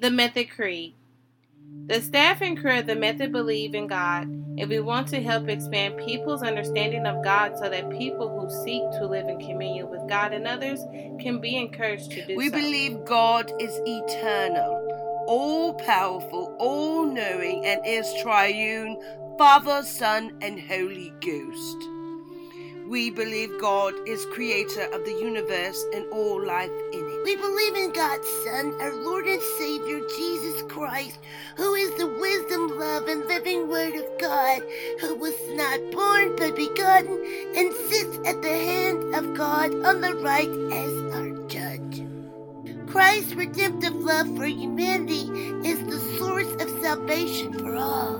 The Method Creed. The staff and crew of the Method believe in God, and we want to help expand people's understanding of God so that people who seek to live in communion with God and others can be encouraged to do We so. believe God is eternal, all powerful, all knowing, and is triune Father, Son, and Holy Ghost. We believe God is creator of the universe and all life in it. We believe in God's Son, our Lord and Savior, Jesus Christ, who is the wisdom, love, and living Word of God, who was not born but begotten, and sits at the hand of God on the right as our judge. Christ's redemptive love for humanity is the source of salvation for all.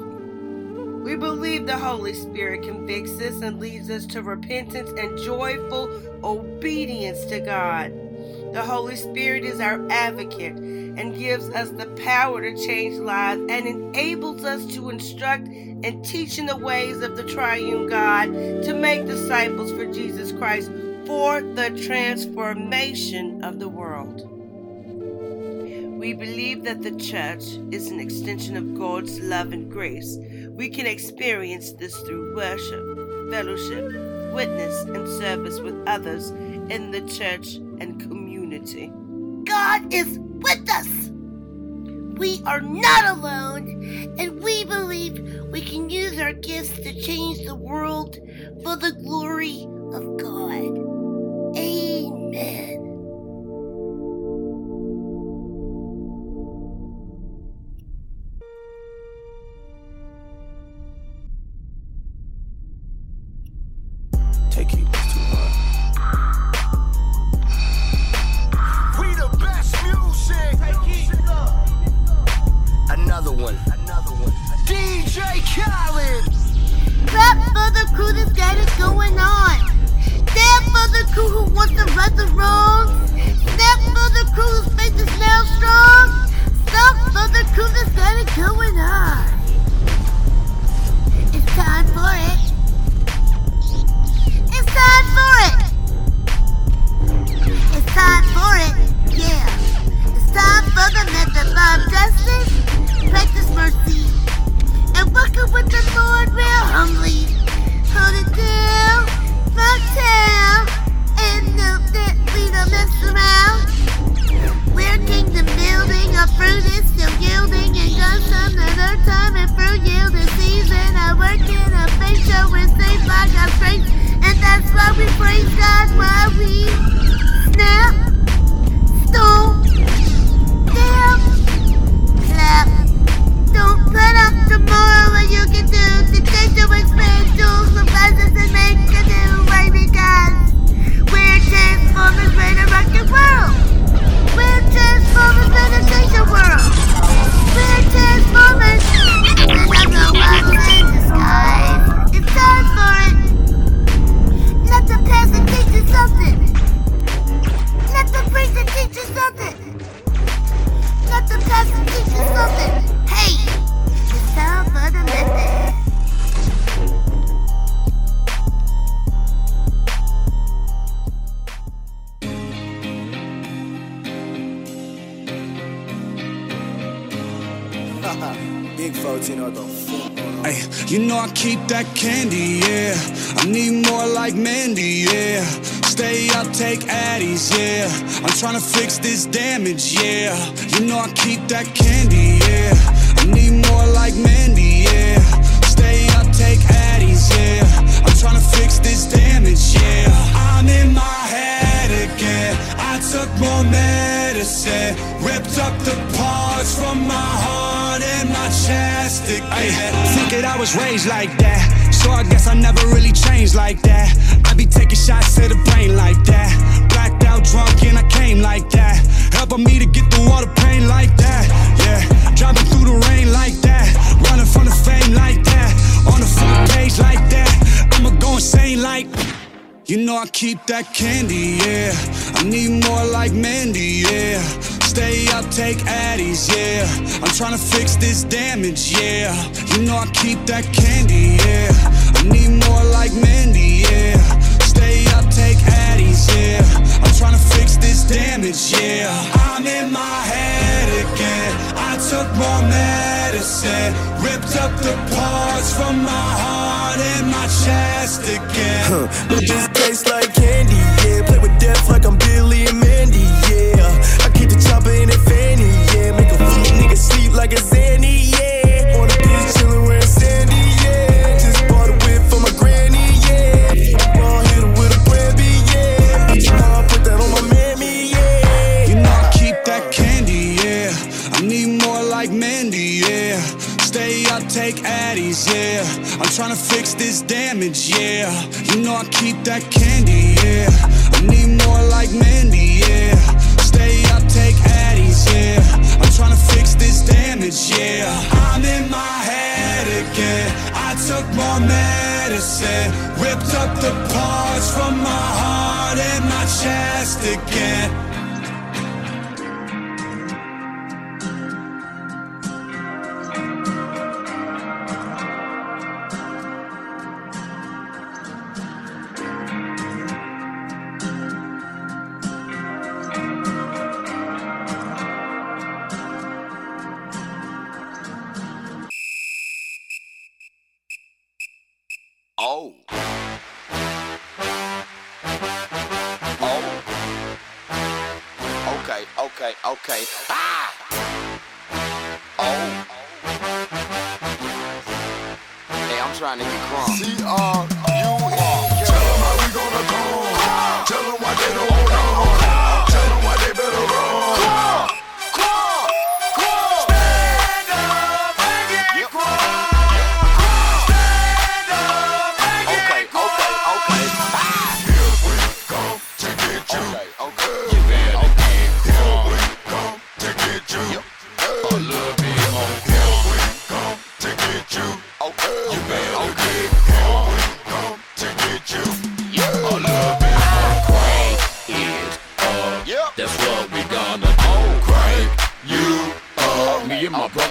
We believe the Holy Spirit convicts us and leads us to repentance and joyful obedience to God. The Holy Spirit is our advocate and gives us the power to change lives and enables us to instruct and teach in the ways of the triune God to make disciples for Jesus Christ for the transformation of the world. We believe that the church is an extension of God's love and grace. We can experience this through worship, fellowship, witness, and service with others in the church and community. God is with us. We are not alone, and we believe we can use our gifts to change the world for the glory of God. Teach you something. Let the pastor teach you something. Hey, it's time for the method. Big 14 or the fuck. Ay, you know I keep that candy, yeah. I need more like Mandy, yeah. Stay up, take Addies, yeah. I'm tryna fix this damage, yeah. You know I keep that candy, yeah. I need more like Mandy, yeah. Stay up, take Addies, yeah. I'm tryna fix this damage, yeah. I'm in my head again. I took more medicine, ripped up the parts from my heart and my chest again. Figured I was raised like that, so I guess I never really changed like that. I be taking shots to the brain like that. Blacked out drunk and I came like that. Helping me to get through all the pain like that. Yeah, driving through the rain like that. Running from the fame like that. On the front page like that. I'ma go insane like. You know I keep that candy, yeah. I need more like Mandy, yeah. Stay up, take Addies, yeah. I'm trying to fix this damage, yeah. You know I keep that candy, yeah. I need more like Mandy, yeah. Stay up, take Addies, yeah. I'm trying to fix this damage, yeah. I'm in my head again. I took more medicine. Ripped up the parts from my heart and my chest again. Huh. But this tastes like candy, yeah. Play with death like I'm I keep that candy, yeah. I need more like Mandy, yeah. Stay up, take Addies, yeah. I'm trying to fix this damage, yeah. I'm in my head again. I took more medicine, ripped up the parts from my heart and my chest again.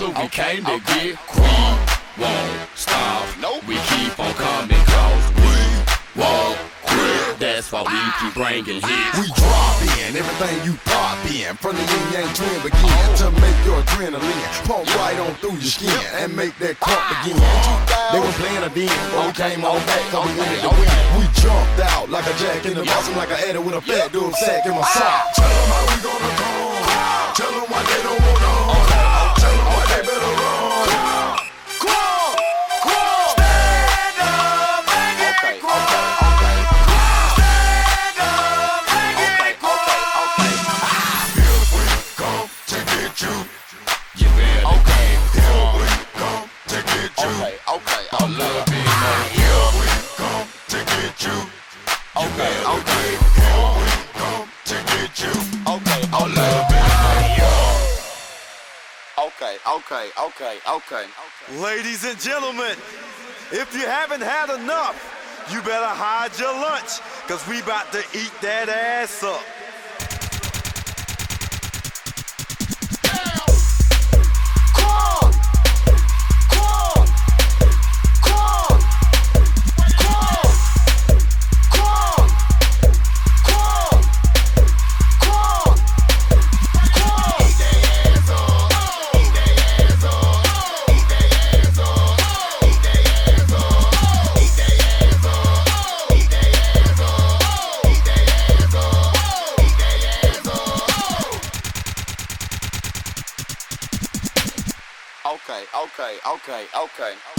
We came to get crunk, won't stop. Nope. We keep on coming close. we won't quit. That's why we ah. keep bringing hits. We drop in everything you pop in from the Ying Yang twin begin to make your adrenaline pump right on through your skin and make that crunk begin. Ah. They were playing a den, but we came on back cause we went to. We jumped out like a jack in the box, like I added with a fat dude sack in my sock. Ah. Okay, okay. Come to get you. Okay, I love it. Okay, okay, okay, okay. Ladies and gentlemen, if you haven't had enough, you better hide your lunch, cause we about to eat that ass up. okay, okay.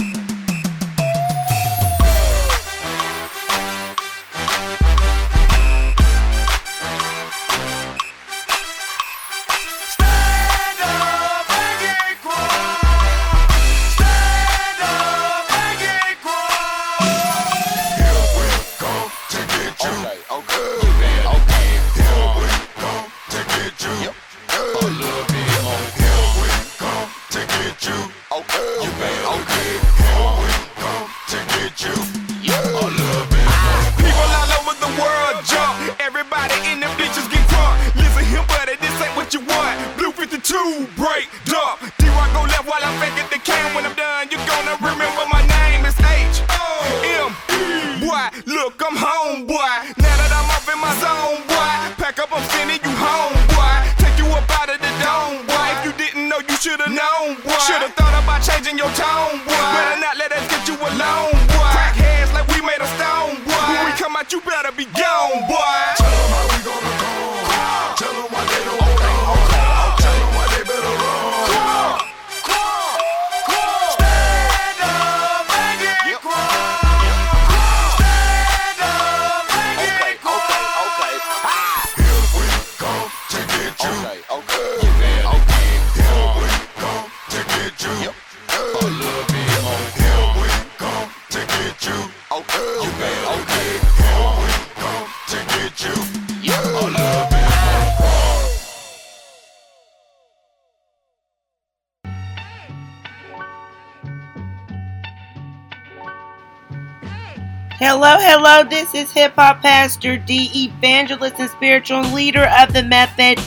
Is Hip Hop Pastor Dee, evangelist and spiritual leader of the method.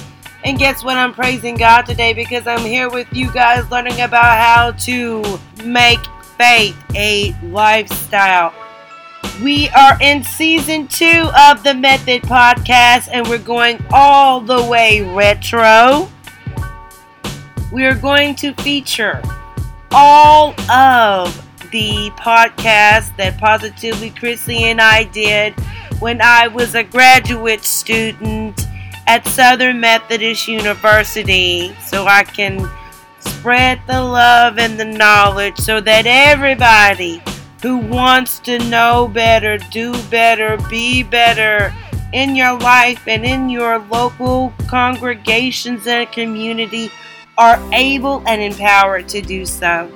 And guess what? I'm praising God today because I'm here with you guys learning about how to make faith a lifestyle. We are in season two of the Method podcast and we're going all the way retro. We are going to feature all of the podcast that Positively Krissy and I did when I was a graduate student at Southern Methodist University so I can spread the love and the knowledge so that everybody who wants to know better, do better, be better in your life and in your local congregations and community are able and empowered to do so.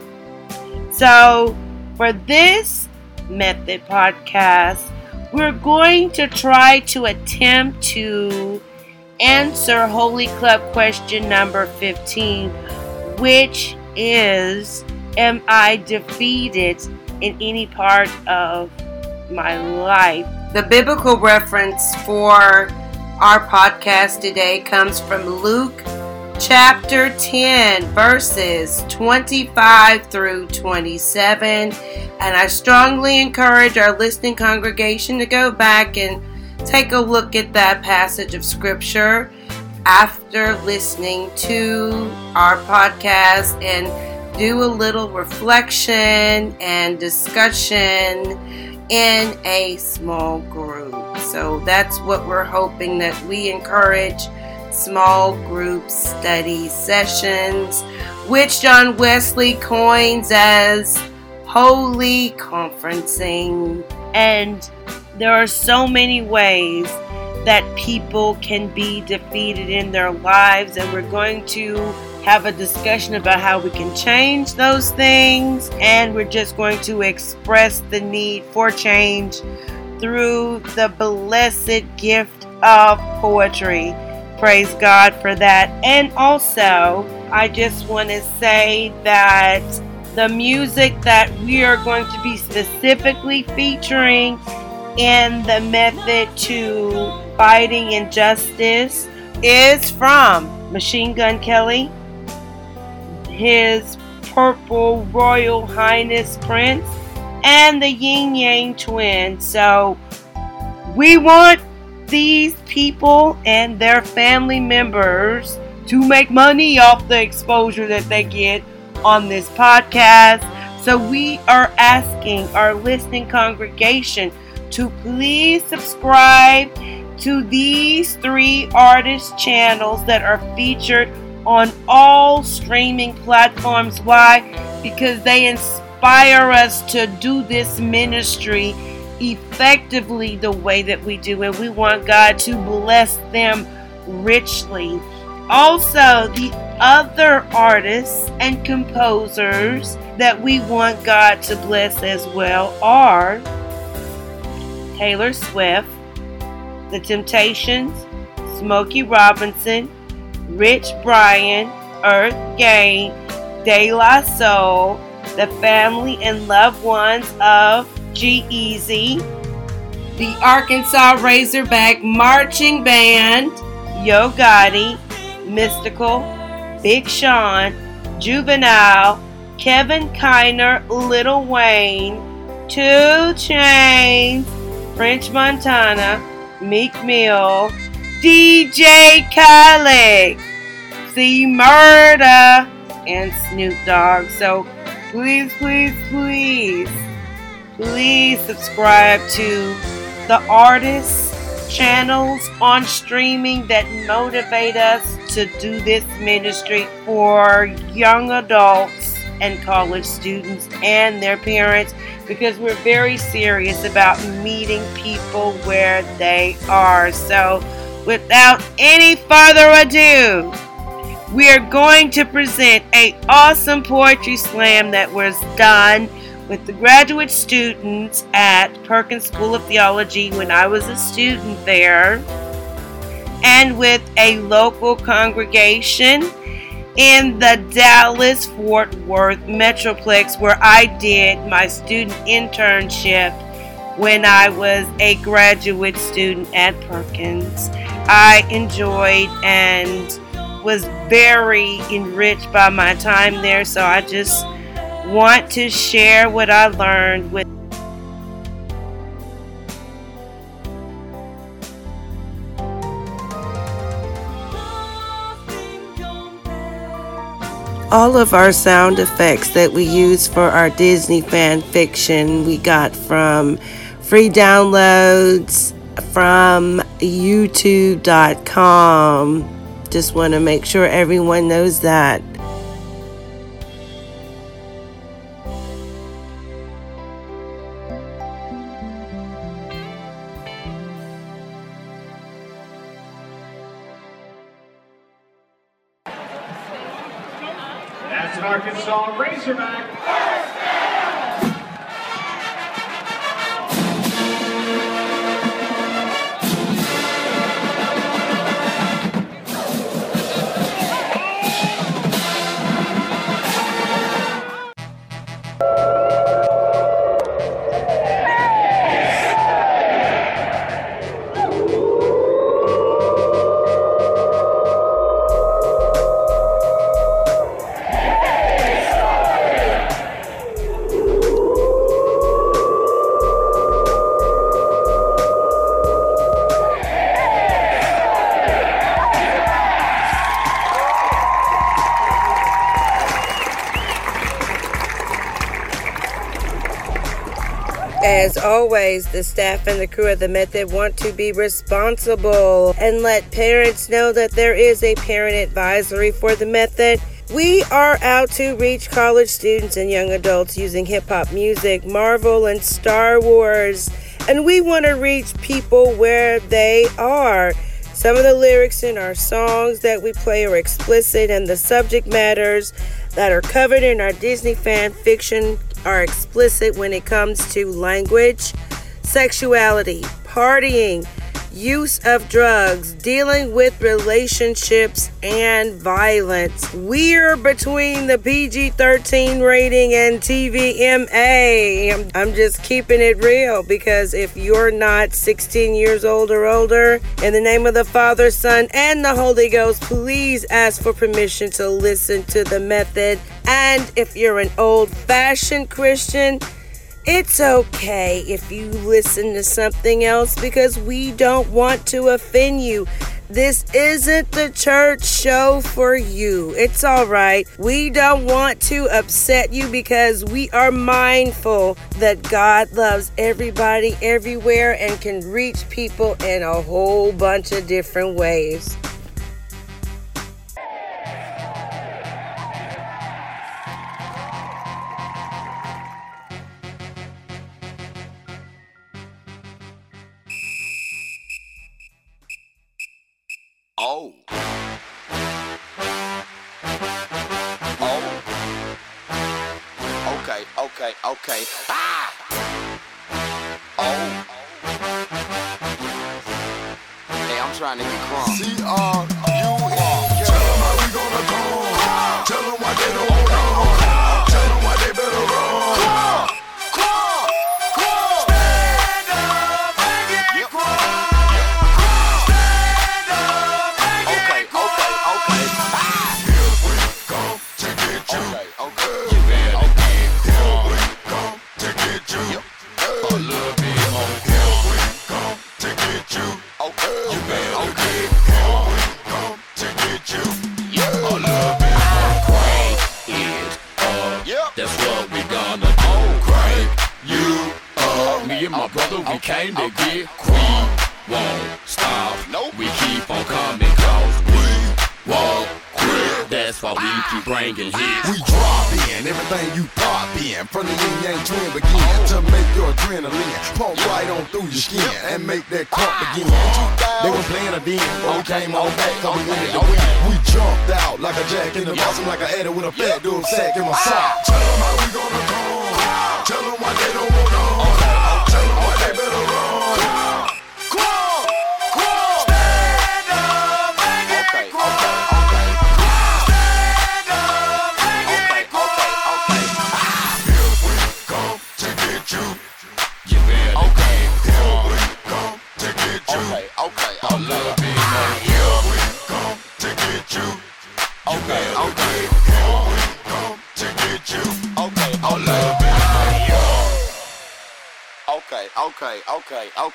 So, for this method podcast, we're going to try to attempt to answer Holy Club question number 15, which is Am I defeated in any part of my life? The biblical reference for our podcast today comes from Luke chapter 10, verses 25 through 27. And I strongly encourage our listening congregation to go back and take a look at that passage of scripture after listening to our podcast and do a little reflection and discussion in a small group. So that's what we're hoping that we encourage small group study sessions, which John Wesley coins as holy conferencing. And there are so many ways that people can be defeated in their lives, and we're going to have a discussion about how we can change those things, and we're just going to express the need for change through the blessed gift of poetry. Praise God for that. And also, I just want to say that the music that we are going to be specifically featuring in the method to fighting injustice is from Machine Gun Kelly, his Purple Royal Highness Prince, and the Ying Yang Twins. So we want these people and their family members to make money off the exposure that they get on this podcast. So we are asking our listening congregation to please subscribe to these three artist channels that are featured on all streaming platforms. Why? Because they inspire us to do this ministry effectively the way that we do, and we want God to bless them richly. Also, the other artists and composers that we want God to bless as well are Taylor Swift, The Temptations, Smokey Robinson, Rich Brian, Earth Gang, De La Soul, the family and loved ones of G-Eazy, the Arkansas Razorback Marching Band, Yo Gotti, Mystikal, Big Sean, Juvenile, Kevin Kiner, Lil Wayne, 2 Chainz, French Montana, Meek Mill, DJ Khaled, C Murder, and Snoop Dogg. So please, please, please, please subscribe to the artists' channels on streaming that motivate us to do this ministry for young adults and college students and their parents because we're very serious about meeting people where they are. So, without any further ado, we are going to present a awesome poetry slam that was done with the graduate students at Perkins School of Theology when I was a student there and with a local congregation in the Dallas Fort Worth Metroplex where I did my student internship when I was a graduate student at Perkins. I enjoyed and was very enriched by my time there, so I just want to share what I learned with all of our sound effects that we use for our Disney fan fiction we got from free downloads from youtube.com. Just want to make sure everyone knows that. Always, the staff and the crew of the Method want to be responsible and let parents know that there is a parent advisory for the Method. We are out to reach college students and young adults using hip hop music, Marvel, and Star Wars. And we want to reach people where they are. Some of the lyrics in our songs that we play are explicit, and the subject matters that are covered in our Disney fan fiction are explicit when it comes to language, sexuality, partying, use of drugs, dealing with relationships, and violence. We're between the PG 13 rating and TVMA. I'm, just keeping it real because if you're not 16 years old or older, in the name of the Father, Son, and the Holy Ghost, please ask for permission to listen to the method. And if you're an old fashioned Christian, it's okay if you listen to something else because we don't want to offend you. This isn't the church show for you. It's all right. We don't want to upset you because we are mindful that God loves everybody everywhere and can reach people in a whole bunch of different ways.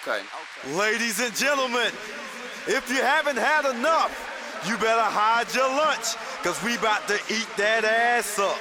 Okay. Ladies and gentlemen, if you haven't had enough, you better hide your lunch, because we about to eat that ass up.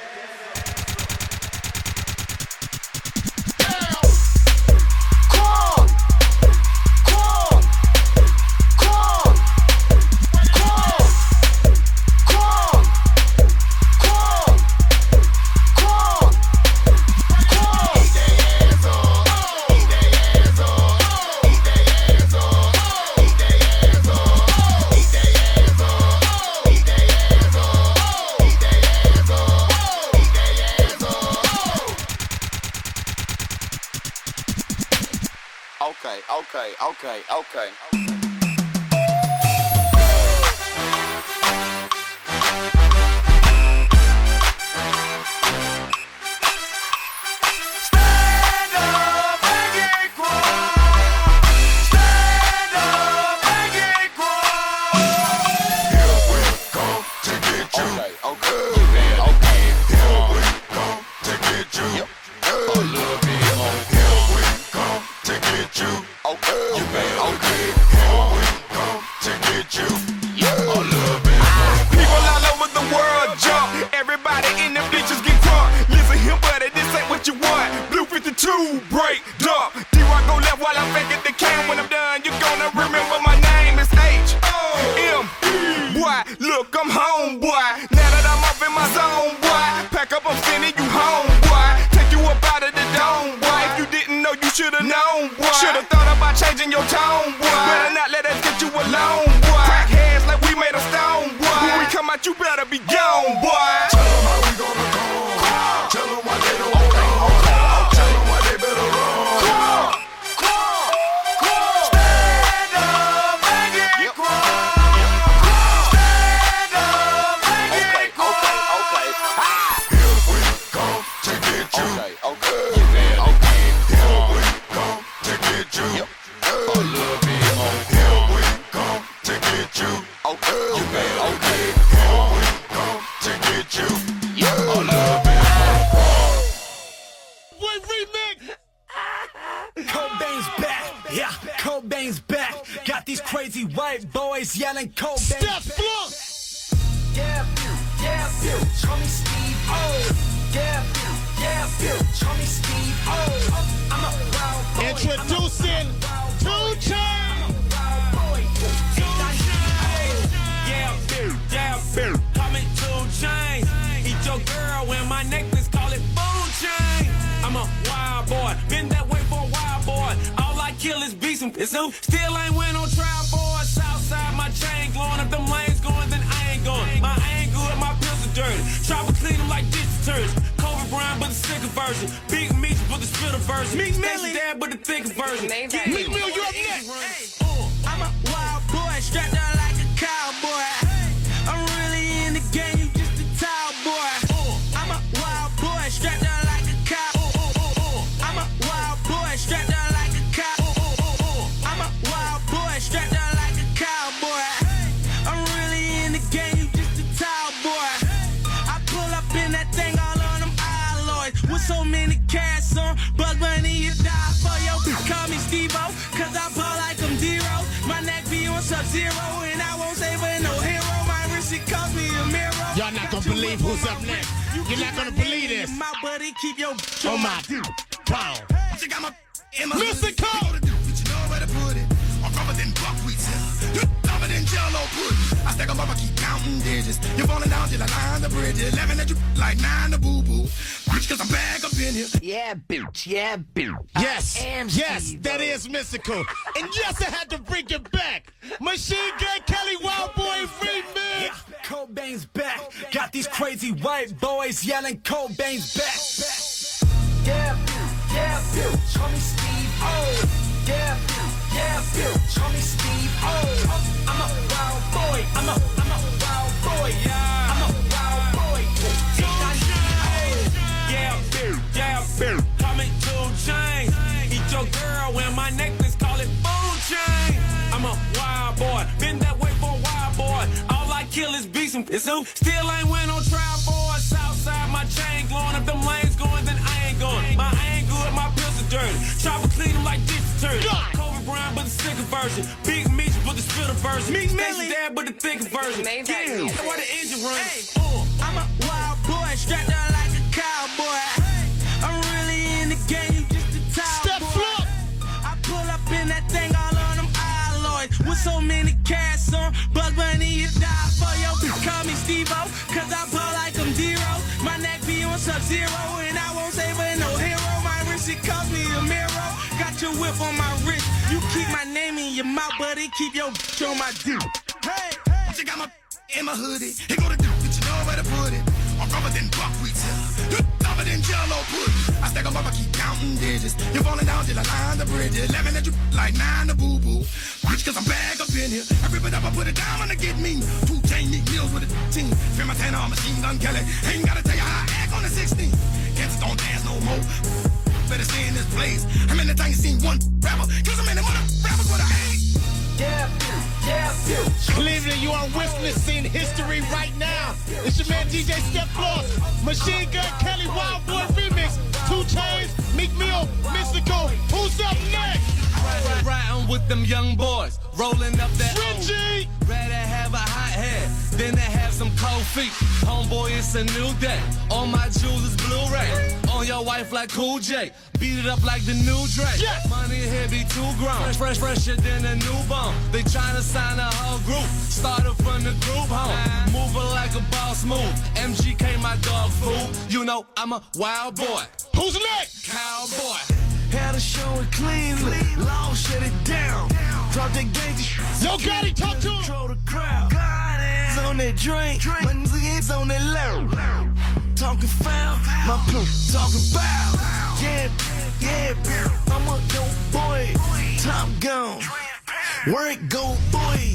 zero, and I won't no hero. My wrist, it cost me a mirror. Y'all not gonna believe who's up next. You're not gonna believe this. My buddy, keep your oh on my wow. Mr. got. Than jello pudding. I stack 'em up, I keep counting digits. You're falling down till I line the bridge. 11 at you like 9 to boo boo. Bitch, cause I'm back up in here. Yeah, bitch. Yeah, bitch. Yes, I am yes, Steve, that though. is mystical. And yes, I had to bring it back. Machine Gun Kelly Wild Boy remix. Cobain's back. Got these crazy white boys yelling Cobain's back. Yeah, bitch. yeah, bitch. Call me Steve O. Yeah, yeah, bitch. Call me Steve O. I'm a wild boy. I'm a, I'm a wild boy. Yeah. I'm a wild boy. Yeah, beer, yeah, beer. Call me two chain. Eat your girl when my necklace call it food chain. I'm a wild boy, been that way for a wild boy. All I kill is beats and who still ain't went on trial for. Southside, my chain glowing. If them lanes going, then I ain't going. My ain't good, my pills are dirty. Chopper clean them like dish detergent. Kobe Bryant, but the sicker version. Big Meech, but the spitter version. Meek Millie, dad, but the thicker version. Made that Yeah, music. why the engine run? Uh, I'm a wild boy, strapped down like a cowboy. I'm really in the game, just a towel Step boy. flip. I pull up in that thing all on them alloys. With so many cats on, Bug Bunny, you die for yo. Call me Steve-O, cause I ball like I'm zero. My neck be on sub-zero, and I won't save her no hero. My wrist, it cost me a mirror. Your whip on my wrist. You keep my name in your mouth, it keep your bitch on my dick. Hey, hey. You got my in my hoodie. Here go the dude, but you know where to put it. I'm rougher than buckwheat dumber than jello pudding. I stack stack 'em up, I keep counting digits. You're falling down till I line the bridge. 11 at you like 9 to boo boo. Bitch, cause I'm back up in here. I rip it up, I put it down when I get mean. Two chain Nick meals with a team. Feel my tanner on machine gun Kelly. Ain't gotta tell you how I act on the 16. Kansas don't dance no more. Better stay in this place. How many times you seen one rapper? In the mother rappers with a hate. Yeah, yeah, Cleveland, you are witnessing history right now. It's your man DJ Step Floss, Machine Gun Kelly Wild Boy remix. 2 Chainz, Meek Mill, Mystikal. Who's up next? Riding with them young boys, rolling up that Richie. Rather have a hot head than to have some cold feet. Homeboy, it's a new day. All my jewels is Blu-ray. On your wife like Cool J. Beat it up like the new Drake. Yes. Money here be too grown. Fresh, fresh, fresher than a newborn. They tryna sign a whole group. Started from the group home. Moving like a boss move. MGK, my dog food. You know I'm a wild boy. Who's next? Cowboy. Had a show in Cleveland, Law shut it down. Drop that gangster Yo, Gotti, talk to him. Control the crowd. It's on that drink, my niggas on that loud. Talking foul, my pimp talking bow. Yeah, yeah, beer. I'm a dope boy. Top gun, where it go, boy?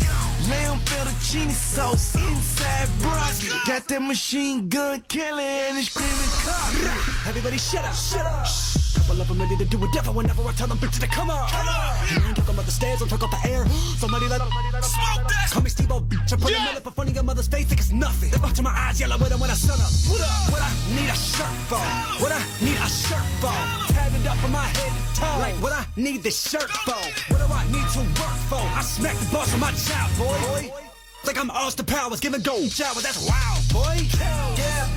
Lamb fettuccine sauce inside broccoli. Got that machine gun Kelly and it's screaming cock. Everybody shut up, shut up. Couple of them ready to do whatever whenever I tell them bitches to come on. Come on. I ain't talking about the stairs, I'm talking about the air. Somebody let them smoke that. Call me Steve O, bitch. I put Yeah. a minute for fun in your mother's face like it's nothing. They to my eyes yellow with them when I sun up. What up? What I need a shirt for? What I need a shirt for? It up from my head to toe. Like what I need this shirt for? What do I need to work for? I smack the boss on my job, boy. Like I'm Austin Powers, giving gold shower. That's wild, boy. Yeah,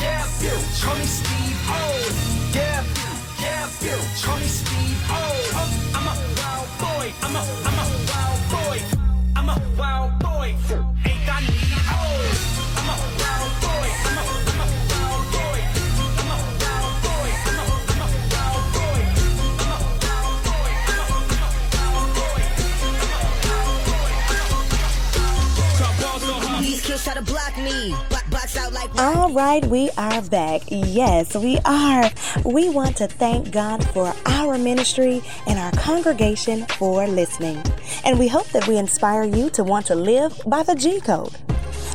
yeah, bitch. Call me Steve O. Yeah, yeah, bitch. Call me Steve O. Oh, I'm a wild boy. I'm a, I'm a wild boy. I'm a wild boy. All right, we are back. Yes, we are. We want to thank God for our ministry and our congregation for listening. And we hope that we inspire you to want to live by the G code.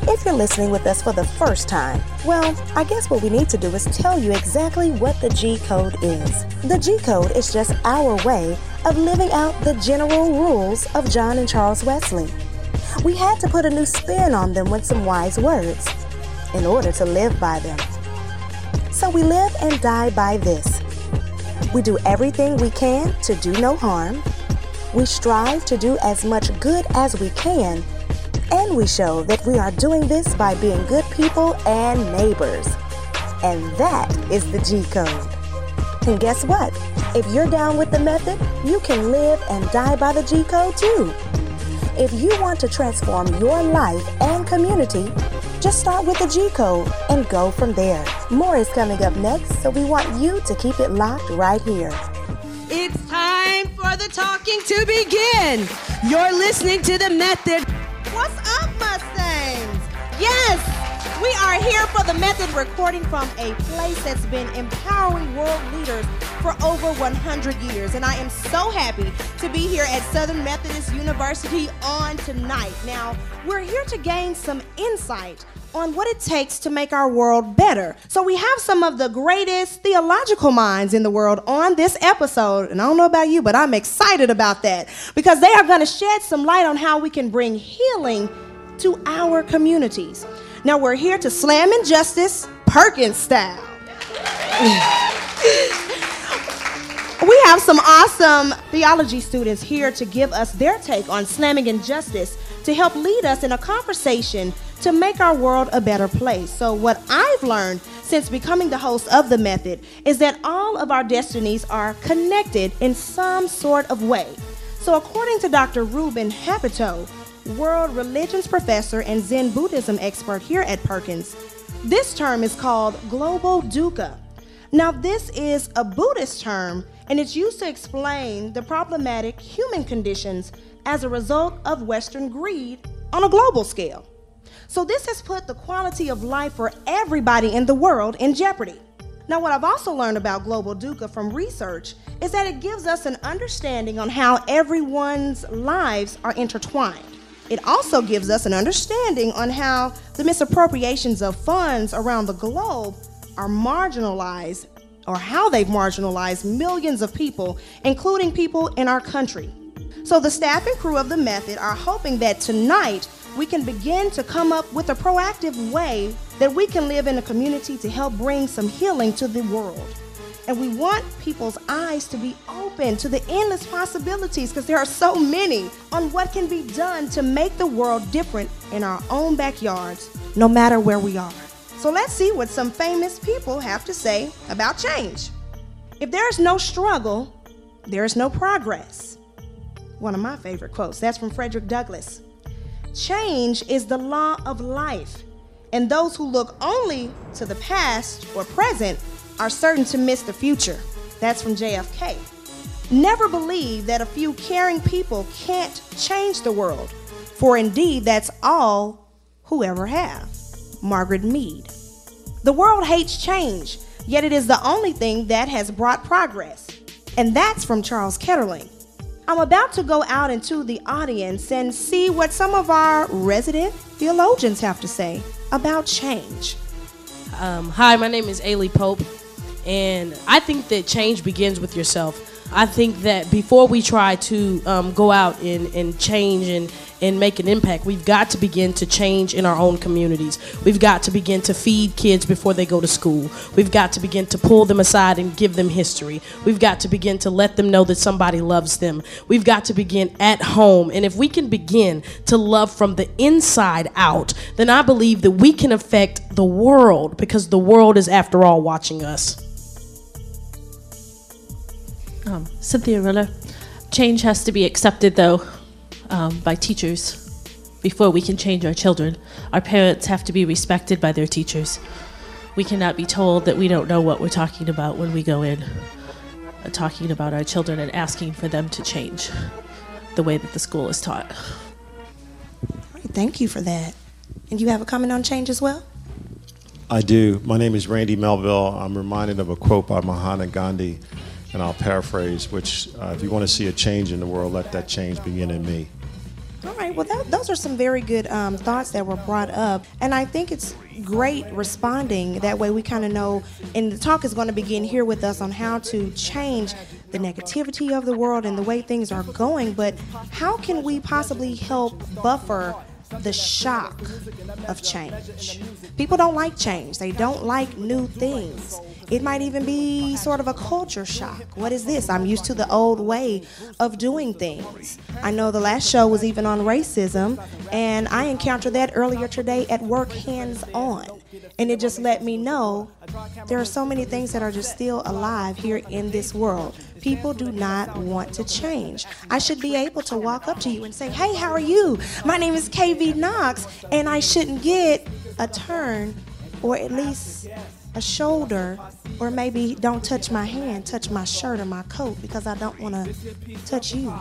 If you're listening with us for the first time, well, I guess what we need to do is tell you exactly what the G code is. The G code is just our way of living out the general rules of John and Charles Wesley. We had to put a new spin on them with some wise words in order to live by them. So we live and die by this. We do everything we can to do no harm. We strive to do as much good as we can. And we show that we are doing this by being good people and neighbors. And that is the G code. And guess what? If you're down with the method, you can live and die by the G code too. If you want to transform your life and community, just start with the G code and go from there. More is coming up next, so we want you to keep it locked right here. It's time for the talking to begin. You're listening to the method. What's up, Mustangs? Yes, we are here for the method recording from a place that's been empowering world leaders for over 100 years. And I am so happy to be here at Southern Methodist University on tonight. Now, we're here to gain some insight on what it takes to make our world better. So we have some of the greatest theological minds in the world on this episode. And I don't know about you, but I'm excited about that because they are going to shed some light on how we can bring healing to our communities. Now we're here to slam injustice Perkins style. we have some awesome theology students here to give us their take on slamming injustice to help lead us in a conversation to make our world a better place. So, what I've learned since becoming the host of the method is that all of our destinies are connected in some sort of way. So, according to Dr. Ruben Habito, world religions professor and Zen Buddhism expert here at Perkins. This term is called global dukkha. Now, this is a Buddhist term and it's used to explain the problematic human conditions as a result of Western greed on a global scale. So, this has put the quality of life for everybody in the world in jeopardy. Now, what I've also learned about global dukkha from research is that it gives us an understanding on how everyone's lives are intertwined. It also gives us an understanding on how the misappropriations of funds around the globe are marginalized or how they've marginalized millions of people, including people in our country. So, the staff and crew of the method are hoping that tonight we can begin to come up with a proactive way that we can live in a community to help bring some healing to the world. And we want people's eyes to be open to the endless possibilities because there are so many on what can be done to make the world different in our own backyards, no matter where we are. So let's see what some famous people have to say about change. If there is no struggle, there is no progress. One of my favorite quotes. That's from Frederick Douglass. Change is the law of life, and those who look only to the past or present are certain to miss the future. That's from JFK. Never believe that a few caring people can't change the world, for indeed that's all who ever have. Margaret Mead. The world hates change, yet it is the only thing that has brought progress. And that's from Charles Kettering. I'm about to go out into the audience and see what some of our resident theologians have to say about change. Um, hi, my name is Ailey Pope. And I think that change begins with yourself. I think that before we try to um, go out and, and change and, and make an impact, we've got to begin to change in our own communities. We've got to begin to feed kids before they go to school. We've got to begin to pull them aside and give them history. We've got to begin to let them know that somebody loves them. We've got to begin at home. And if we can begin to love from the inside out, then I believe that we can affect the world because the world is, after all, watching us. Um, Cynthia Riller. Change has to be accepted, though, um, by teachers before we can change our children. Our parents have to be respected by their teachers. We cannot be told that we don't know what we're talking about when we go in uh, talking about our children and asking for them to change the way that the school is taught. Thank you for that. And you have a comment on change as well? I do. My name is Randy Melville. I'm reminded of a quote by Mahatma Gandhi and I'll paraphrase, which, uh, if you want to see a change in the world, let that change begin in me. All right, well, that, those are some very good um, thoughts that were brought up. And I think it's great responding. That way, we kind of know, and the talk is going to begin here with us on how to change the negativity of the world and the way things are going. But how can we possibly help buffer the shock of change? People don't like change, they don't like new things. It might even be sort of a culture shock. What is this? I'm used to the old way of doing things. I know the last show was even on racism, and I encountered that earlier today at work hands on. And it just let me know there are so many things that are just still alive here in this world. People do not want to change. I should be able to walk up to you and say, Hey, how are you? My name is KV Knox, and I shouldn't get a turn or at least a shoulder, or maybe don't touch my hand, touch my shirt or my coat because I don't want to touch you.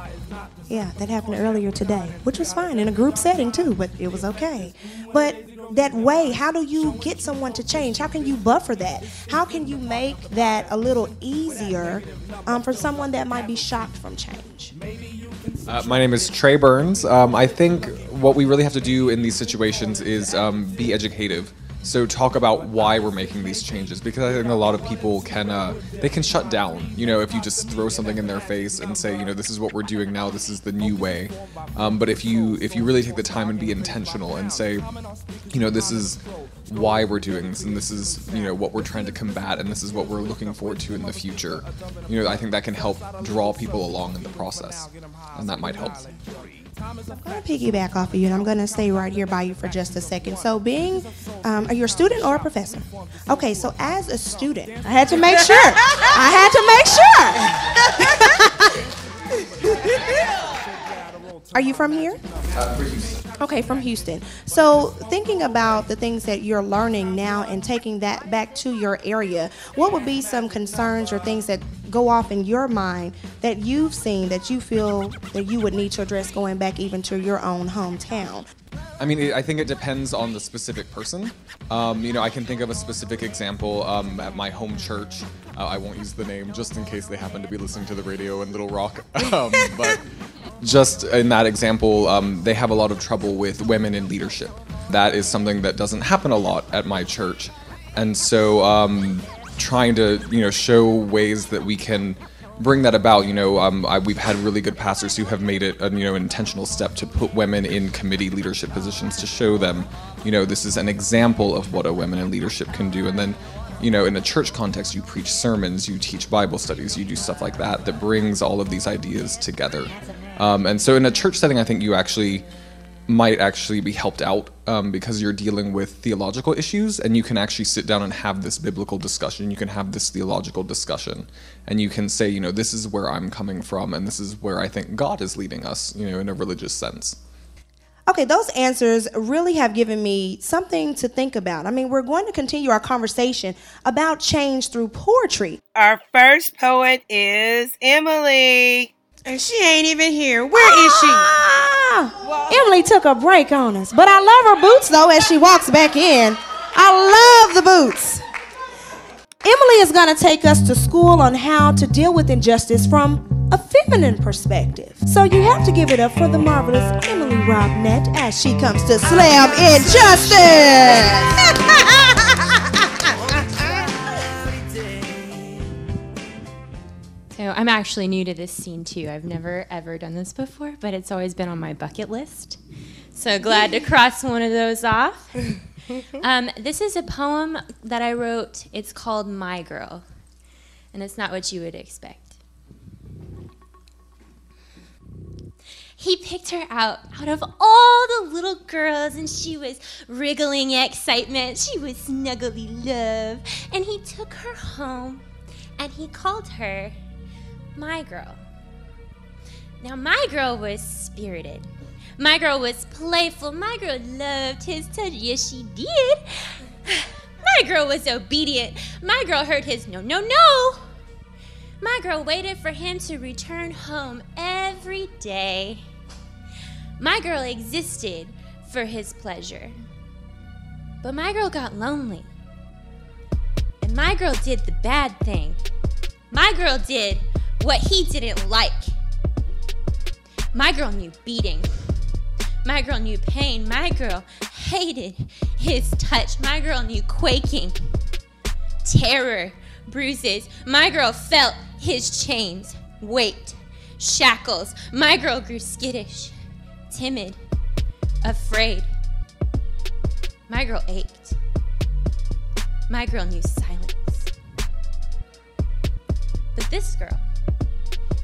Yeah, that happened earlier today, which was fine in a group setting too, but it was okay. But that way, how do you get someone to change? How can you buffer that? How can you make that a little easier um, for someone that might be shocked from change? Uh, my name is Trey Burns. Um, I think what we really have to do in these situations is um, be educative. So talk about why we're making these changes because I think a lot of people can uh, they can shut down. You know, if you just throw something in their face and say, you know, this is what we're doing now, this is the new way. Um, but if you if you really take the time and be intentional and say, you know, this is why we're doing this and this is you know what we're trying to combat and this is what we're looking forward to in the future you know i think that can help draw people along in the process and that might help I'm going to piggyback off of you, and I'm going to stay right here by you for just a second. So, being, um, are you a student or a professor? Okay, so as a student, I had to make sure. I had to make sure. are you from here? Okay, from Houston. So, thinking about the things that you're learning now and taking that back to your area, what would be some concerns or things that go off in your mind that you've seen that you feel that you would need to address going back even to your own hometown? I mean, I think it depends on the specific person. Um, you know, I can think of a specific example um, at my home church. Uh, I won't use the name just in case they happen to be listening to the radio in Little Rock. Um, but just in that example, um, they have a lot of trouble with women in leadership. That is something that doesn't happen a lot at my church. And so, um, trying to, you know, show ways that we can bring that about. You know, um, I, we've had really good pastors who have made it, a, you know, an intentional step to put women in committee leadership positions to show them, you know, this is an example of what a women in leadership can do. And then, you know, in a church context, you preach sermons, you teach Bible studies, you do stuff like that that brings all of these ideas together. Um, and so, in a church setting, I think you actually might actually be helped out um, because you're dealing with theological issues and you can actually sit down and have this biblical discussion you can have this theological discussion and you can say you know this is where i'm coming from and this is where i think god is leading us you know in a religious sense Okay, those answers really have given me something to think about. I mean, we're going to continue our conversation about change through poetry. Our first poet is Emily. And she ain't even here. Where is she? Ah! Emily took a break on us, but I love her boots though as she walks back in. I love the boots. Emily is going to take us to school on how to deal with injustice from a feminine perspective. So you have to give it up for the marvelous Emily Robnett as she comes to slam injustice. So I'm actually new to this scene too. I've never ever done this before, but it's always been on my bucket list. So glad to cross one of those off. Um, this is a poem that I wrote. It's called My Girl, and it's not what you would expect. He picked her out out of all the little girls, and she was wriggling excitement. She was snuggly love, and he took her home, and he called her my girl. Now, my girl was spirited. My girl was playful. My girl loved his touch. Yes, she did. My girl was obedient. My girl heard his no, no, no. My girl waited for him to return home every day. My girl existed for his pleasure. But my girl got lonely. And my girl did the bad thing. My girl did what he didn't like. My girl knew beating. My girl knew pain. My girl hated his touch. My girl knew quaking, terror, bruises. My girl felt his chains, weight, shackles. My girl grew skittish, timid, afraid. My girl ached. My girl knew silence. But this girl,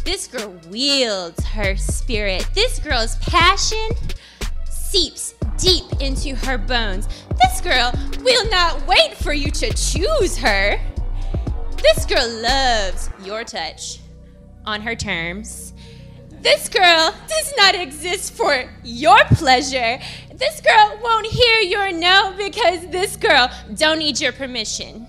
this girl wields her spirit. This girl's passion seeps deep into her bones. This girl will not wait for you to choose her. This girl loves your touch, on her terms. This girl does not exist for your pleasure. This girl won't hear your no because this girl don't need your permission.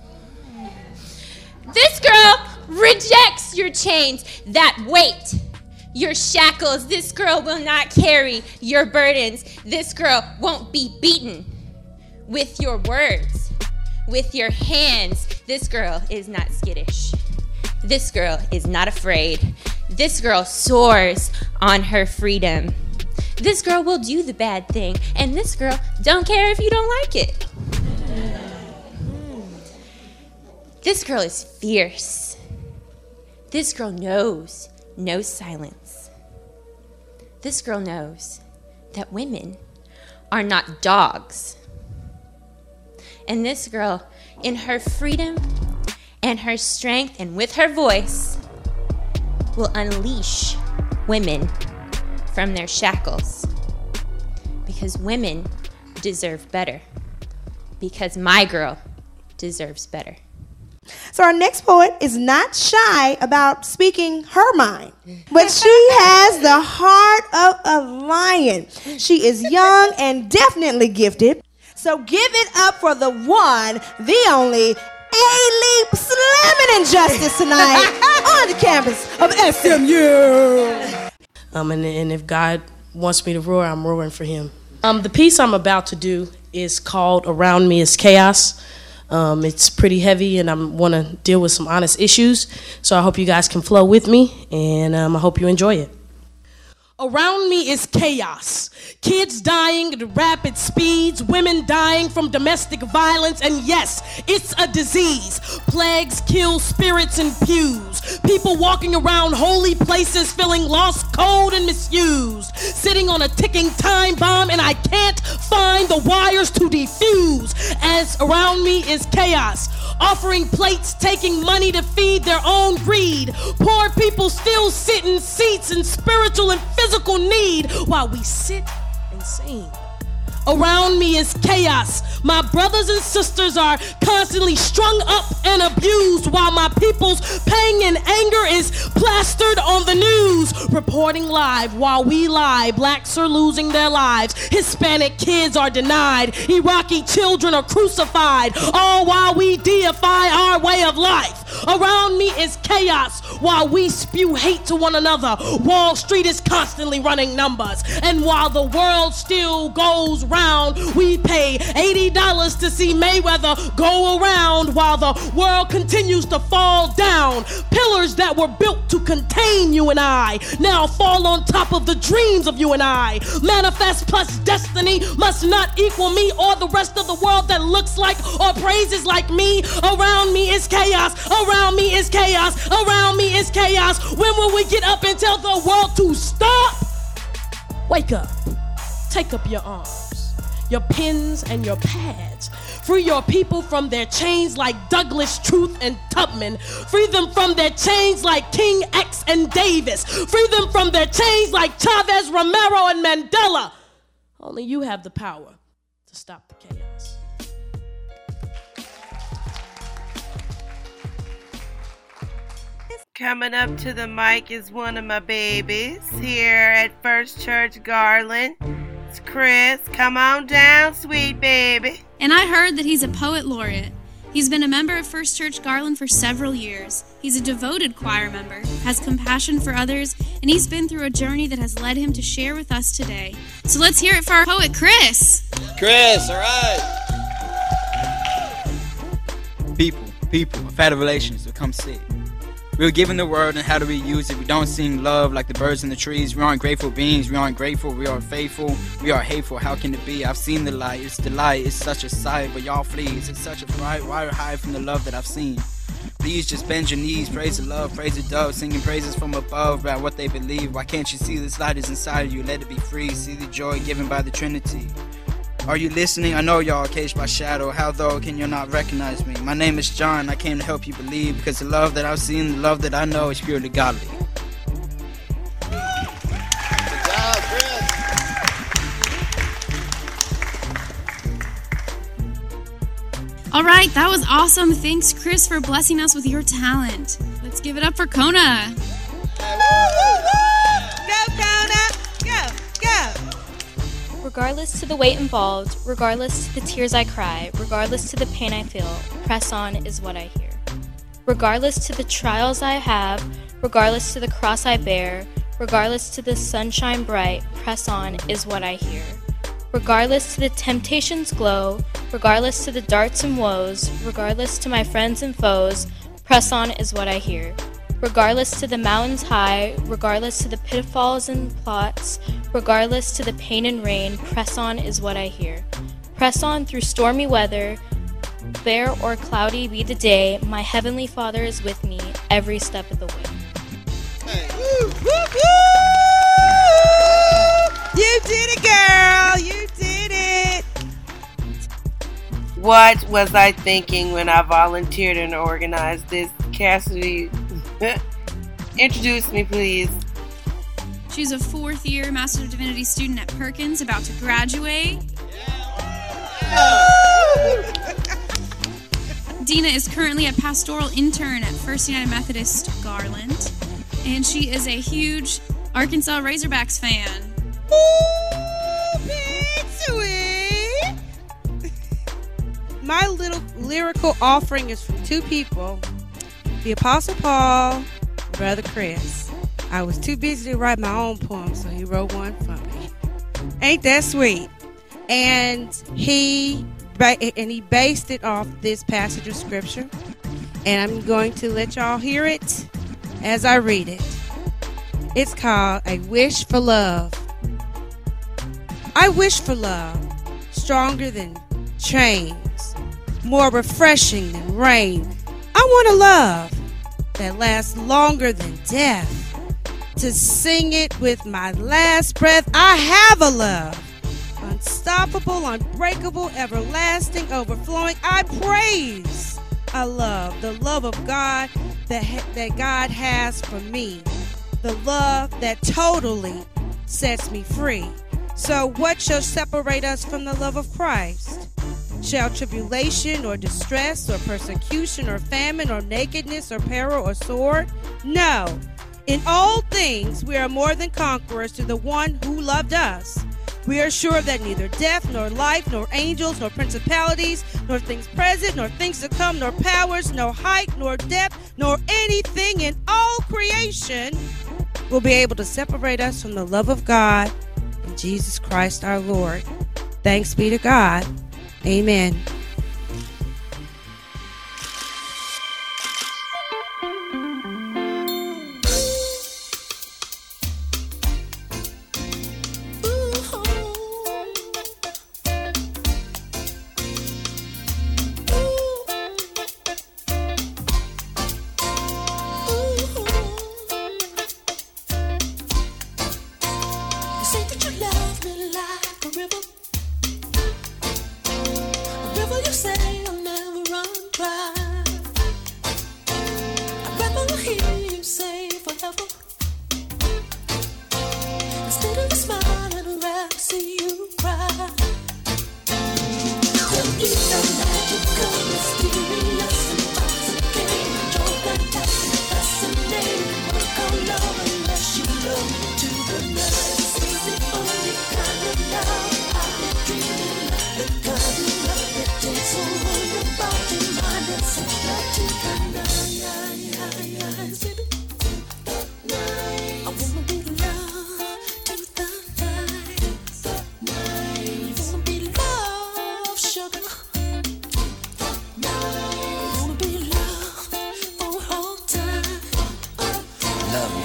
This girl rejects your chains, that weight, your shackles. This girl will not carry your burdens. This girl won't be beaten with your words, with your hands. This girl is not skittish. This girl is not afraid. This girl soars on her freedom. This girl will do the bad thing, and this girl don't care if you don't like it. This girl is fierce. This girl knows no silence. This girl knows that women are not dogs. And this girl, in her freedom and her strength and with her voice, will unleash women from their shackles. Because women deserve better. Because my girl deserves better. So our next poet is not shy about speaking her mind, but she has the heart of a lion. She is young and definitely gifted. So give it up for the one, the only A-Leap slamming injustice tonight on the campus of SMU. Um, and, and if God wants me to roar, I'm roaring for Him. Um, the piece I'm about to do is called "Around Me Is Chaos." Um, it's pretty heavy, and I want to deal with some honest issues. So I hope you guys can flow with me, and um, I hope you enjoy it. Around me is chaos. Kids dying at rapid speeds, women dying from domestic violence, and yes, it's a disease. Plagues kill spirits in pews. People walking around holy places feeling lost, cold, and misused. Sitting on a ticking time bomb, and I can't find the wires to defuse. As around me is chaos offering plates, taking money to feed their own greed. Poor people still sit in seats in spiritual and physical need while we sit and sing. Around me is chaos. My brothers and sisters are constantly strung up and abused while my people's pain and anger is plastered on the news. Reporting live while we lie. Blacks are losing their lives. Hispanic kids are denied. Iraqi children are crucified. All while we deify our way of life. Around me is chaos while we spew hate to one another. Wall Street is constantly running numbers. And while the world still goes we pay $80 to see Mayweather go around while the world continues to fall down. Pillars that were built to contain you and I now fall on top of the dreams of you and I. Manifest plus destiny must not equal me or the rest of the world that looks like or praises like me. Around me is chaos. Around me is chaos. Around me is chaos. When will we get up and tell the world to stop? Wake up. Take up your arms, your pens, and your pads. Free your people from their chains like Douglass, Truth, and Tubman. Free them from their chains like King X and Davis. Free them from their chains like Chavez, Romero, and Mandela. Only you have the power to stop the chaos. Coming up to the mic is one of my babies here at First Church Garland. It's Chris. Come on down, sweet baby. And I heard that he's a poet laureate. He's been a member of First Church Garland for several years. He's a devoted choir member, has compassion for others, and he's been through a journey that has led him to share with us today. So let's hear it for our poet, Chris. Chris, all right. People, people, I've had a relation, so come see. We were given the world and how do we use it. We don't sing love like the birds in the trees. We aren't grateful beings. We aren't grateful. We are faithful. We are hateful. How can it be? I've seen the light. It's the light. It's such a sight. But y'all fleas. It's such a fright. Why hide from the love that I've seen? Please just bend your knees, praise the love, praise the dove, singing praises from above about what they believe. Why can't you see this light is inside of you? Let it be free. See the joy given by the Trinity. Are you listening? I know y'all are caged by shadow. How though can you not recognize me? My name is John. I came to help you believe because the love that I've seen, the love that I know is purely godly. All right, that was awesome. Thanks, Chris, for blessing us with your talent. Let's give it up for Kona. Regardless to the weight involved, regardless to the tears I cry, regardless to the pain I feel, press on is what I hear. Regardless to the trials I have, regardless to the cross I bear, regardless to the sunshine bright, press on is what I hear. Regardless to the temptations glow, regardless to the darts and woes, regardless to my friends and foes, press on is what I hear. Regardless to the mountains high, regardless to the pitfalls and plots, regardless to the pain and rain, press on is what I hear. Press on through stormy weather, fair or cloudy be the day, my heavenly Father is with me every step of the way. You did it, girl. You did it. What was I thinking when I volunteered and organized this? Cassidy, introduce me, please. She's a fourth year Master of Divinity student at Perkins, about to graduate. Dina is currently a pastoral intern at First United Methodist Garland, and she is a huge Arkansas Razorbacks fan. My little lyrical offering is from two people the Apostle Paul, Brother Chris. I was too busy to write my own poem, so he wrote one for me. Ain't that sweet? And he and he based it off this passage of scripture. And I'm going to let y'all hear it as I read it. It's called A Wish for Love. I wish for love, stronger than chains, more refreshing than rain. I want a love that lasts longer than death. To sing it with my last breath, I have a love. Unstoppable, unbreakable, everlasting, overflowing. I praise. I love the love of God that, ha- that God has for me. The love that totally sets me free. So, what shall separate us from the love of Christ? Shall tribulation or distress or persecution or famine or nakedness or peril or sword? No. In all things, we are more than conquerors to the one who loved us. We are sure that neither death, nor life, nor angels, nor principalities, nor things present, nor things to come, nor powers, nor height, nor depth, nor anything in all creation will be able to separate us from the love of God in Jesus Christ our Lord. Thanks be to God. Amen. Love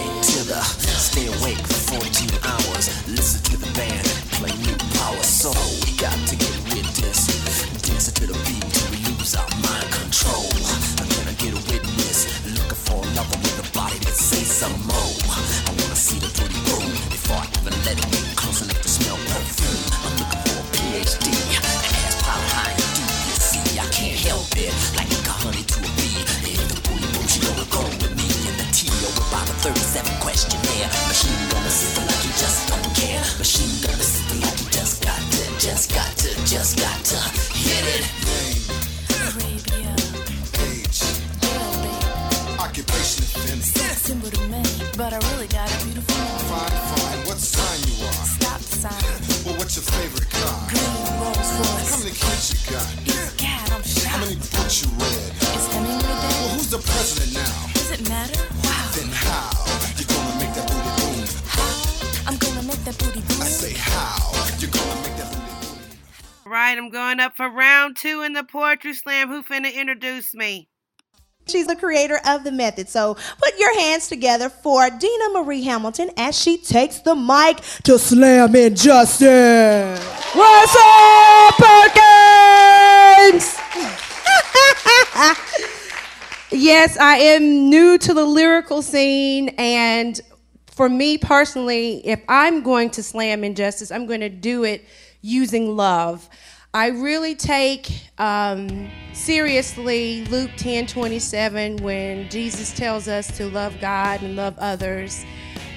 the poetry slam. Who finna introduce me? She's the creator of the method. So put your hands together for Dina Marie Hamilton as she takes the mic to slam injustice. What's up, Perkins? yes, I am new to the lyrical scene, and for me personally, if I'm going to slam injustice, I'm going to do it using love. I really take um, seriously Luke 10 27 when Jesus tells us to love God and love others.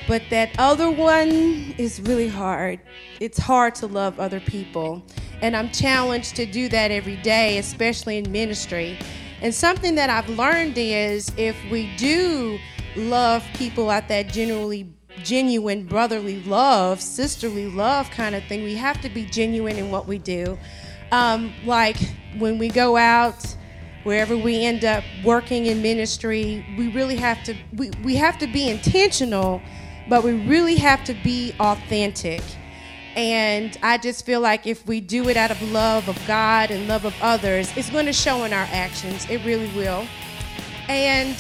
But that other one is really hard. It's hard to love other people. And I'm challenged to do that every day, especially in ministry. And something that I've learned is if we do love people at that generally genuine brotherly love, sisterly love kind of thing, we have to be genuine in what we do. Um, like when we go out, wherever we end up working in ministry, we really have to we, we have to be intentional, but we really have to be authentic. And I just feel like if we do it out of love of God and love of others, it's going to show in our actions. It really will. And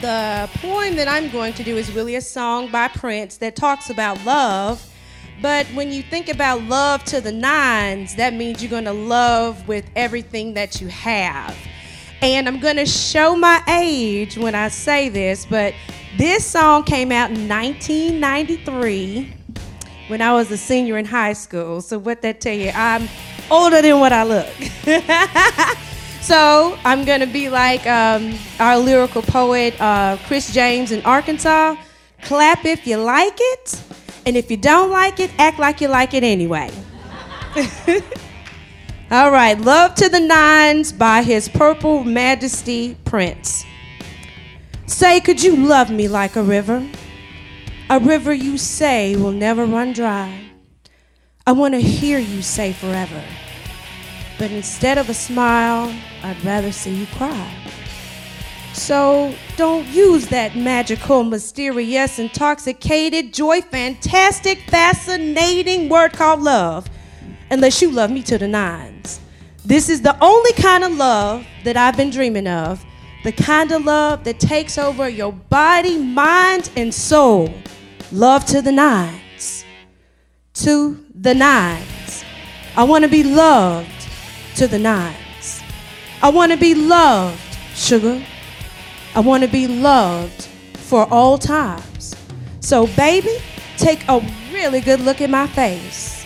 the poem that I'm going to do is really a song by Prince that talks about love. But when you think about love to the nines, that means you're going to love with everything that you have. And I'm going to show my age when I say this, but this song came out in 1993 when I was a senior in high school. So, what that tell you? I'm older than what I look. so, I'm going to be like um, our lyrical poet, uh, Chris James in Arkansas. Clap if you like it. And if you don't like it, act like you like it anyway. All right, Love to the Nines by His Purple Majesty Prince. Say, could you love me like a river? A river you say will never run dry. I want to hear you say forever. But instead of a smile, I'd rather see you cry. So don't use that magical, mysterious, intoxicated, joy, fantastic, fascinating word called love unless you love me to the nines. This is the only kind of love that I've been dreaming of. The kind of love that takes over your body, mind, and soul. Love to the nines. To the nines. I want to be loved to the nines. I want to be loved, sugar. I want to be loved for all times. So, baby, take a really good look at my face.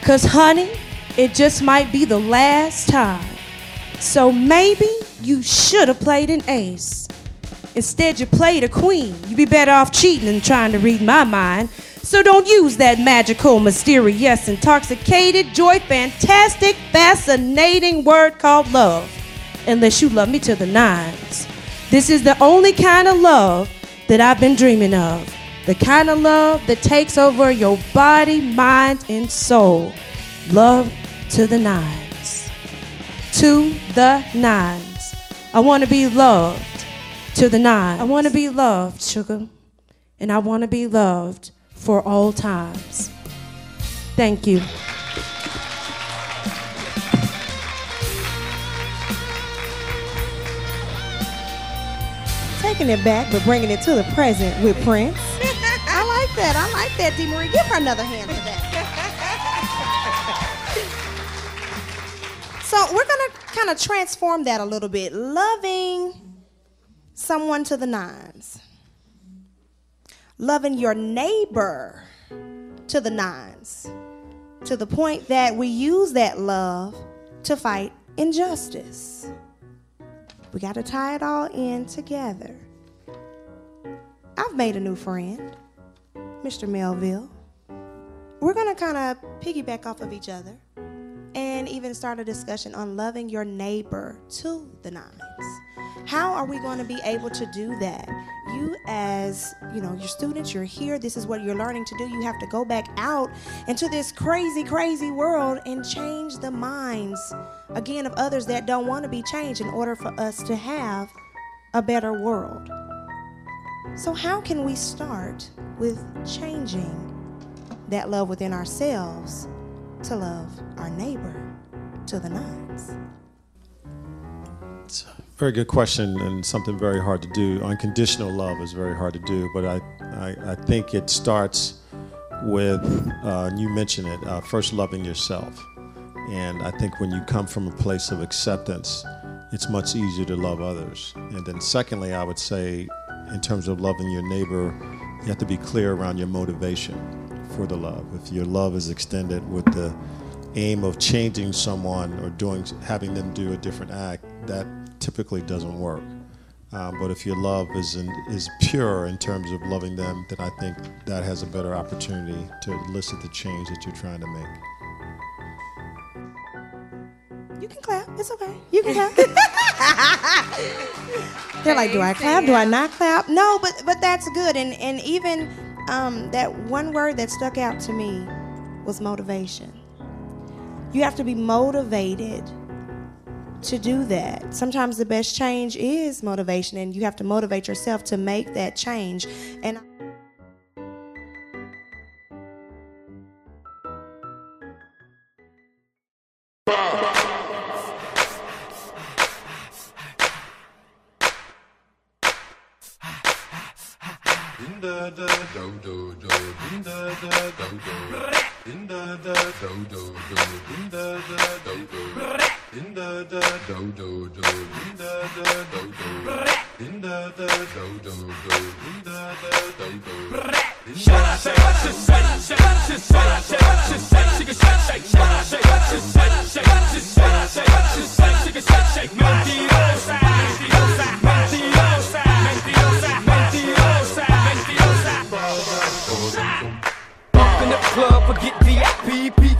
Because, honey, it just might be the last time. So, maybe you should have played an ace. Instead, you played a queen. You'd be better off cheating than trying to read my mind. So, don't use that magical, mysterious, intoxicated, joy, fantastic, fascinating word called love unless you love me to the nines. This is the only kind of love that I've been dreaming of. The kind of love that takes over your body, mind, and soul. Love to the nines. To the nines. I want to be loved to the nines. I want to be loved, sugar. And I want to be loved for all times. Thank you. Taking it back, but bringing it to the present with Prince. I like that. I like that, Dee Marie. Give her another hand for that. So we're gonna kind of transform that a little bit. Loving someone to the nines. Loving your neighbor to the nines. To the point that we use that love to fight injustice. We got to tie it all in together. I've made a new friend, Mr. Melville. We're going to kind of piggyback off of each other and even start a discussion on loving your neighbor to the nines. How are we going to be able to do that? You as you know your students you're here this is what you're learning to do. You have to go back out into this crazy crazy world and change the minds again of others that don't want to be changed in order for us to have a better world. So how can we start with changing that love within ourselves to love our neighbor to the nines Very good question, and something very hard to do. Unconditional love is very hard to do, but I, I, I think it starts with, uh, and you mentioned it, uh, first loving yourself. And I think when you come from a place of acceptance, it's much easier to love others. And then, secondly, I would say, in terms of loving your neighbor, you have to be clear around your motivation for the love. If your love is extended with the aim of changing someone or doing having them do a different act, that typically doesn't work. Um, but if your love is in, is pure in terms of loving them, then I think that has a better opportunity to elicit the change that you're trying to make. You can clap. It's okay. You can clap. They're like, do I clap? Do I not clap? No, but but that's good. And and even um, that one word that stuck out to me was motivation. You have to be motivated to do that. Sometimes the best change is motivation, and you have to motivate yourself to make that change. And Up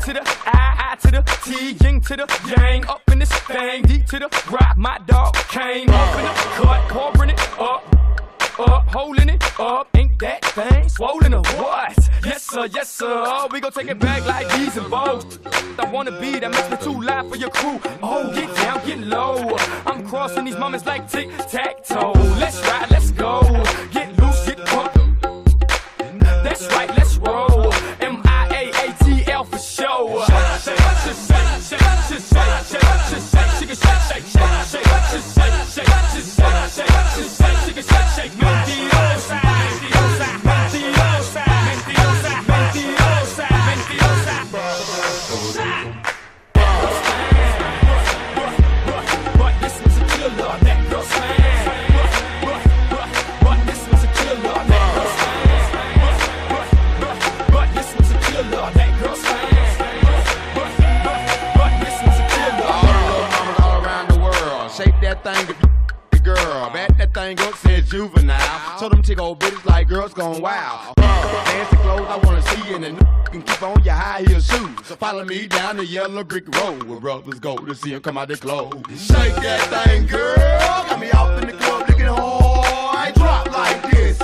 to the I, I to the T, Ying to the Yang. Up in this thing, D to the rock, my dog came up in the cut, pouring it up. Up, holding it up, ain't that thing swollen or what? Yes sir, yes sir. Oh, we gon' take it back like these and bows. I wanna be that makes me too loud for your crew. Oh, get down, get low. I'm crossing these moments like tic tac toe. Let's ride, let's go. For tick old bitches like girls gone wild. Uh, fancy clothes, I wanna see you in the n- can keep on your high heel shoes. So follow me down the yellow brick road where brothers go to see 'em come out their clothes. Shake that thing, girl. Got me out in the club looking hard. Drop like this.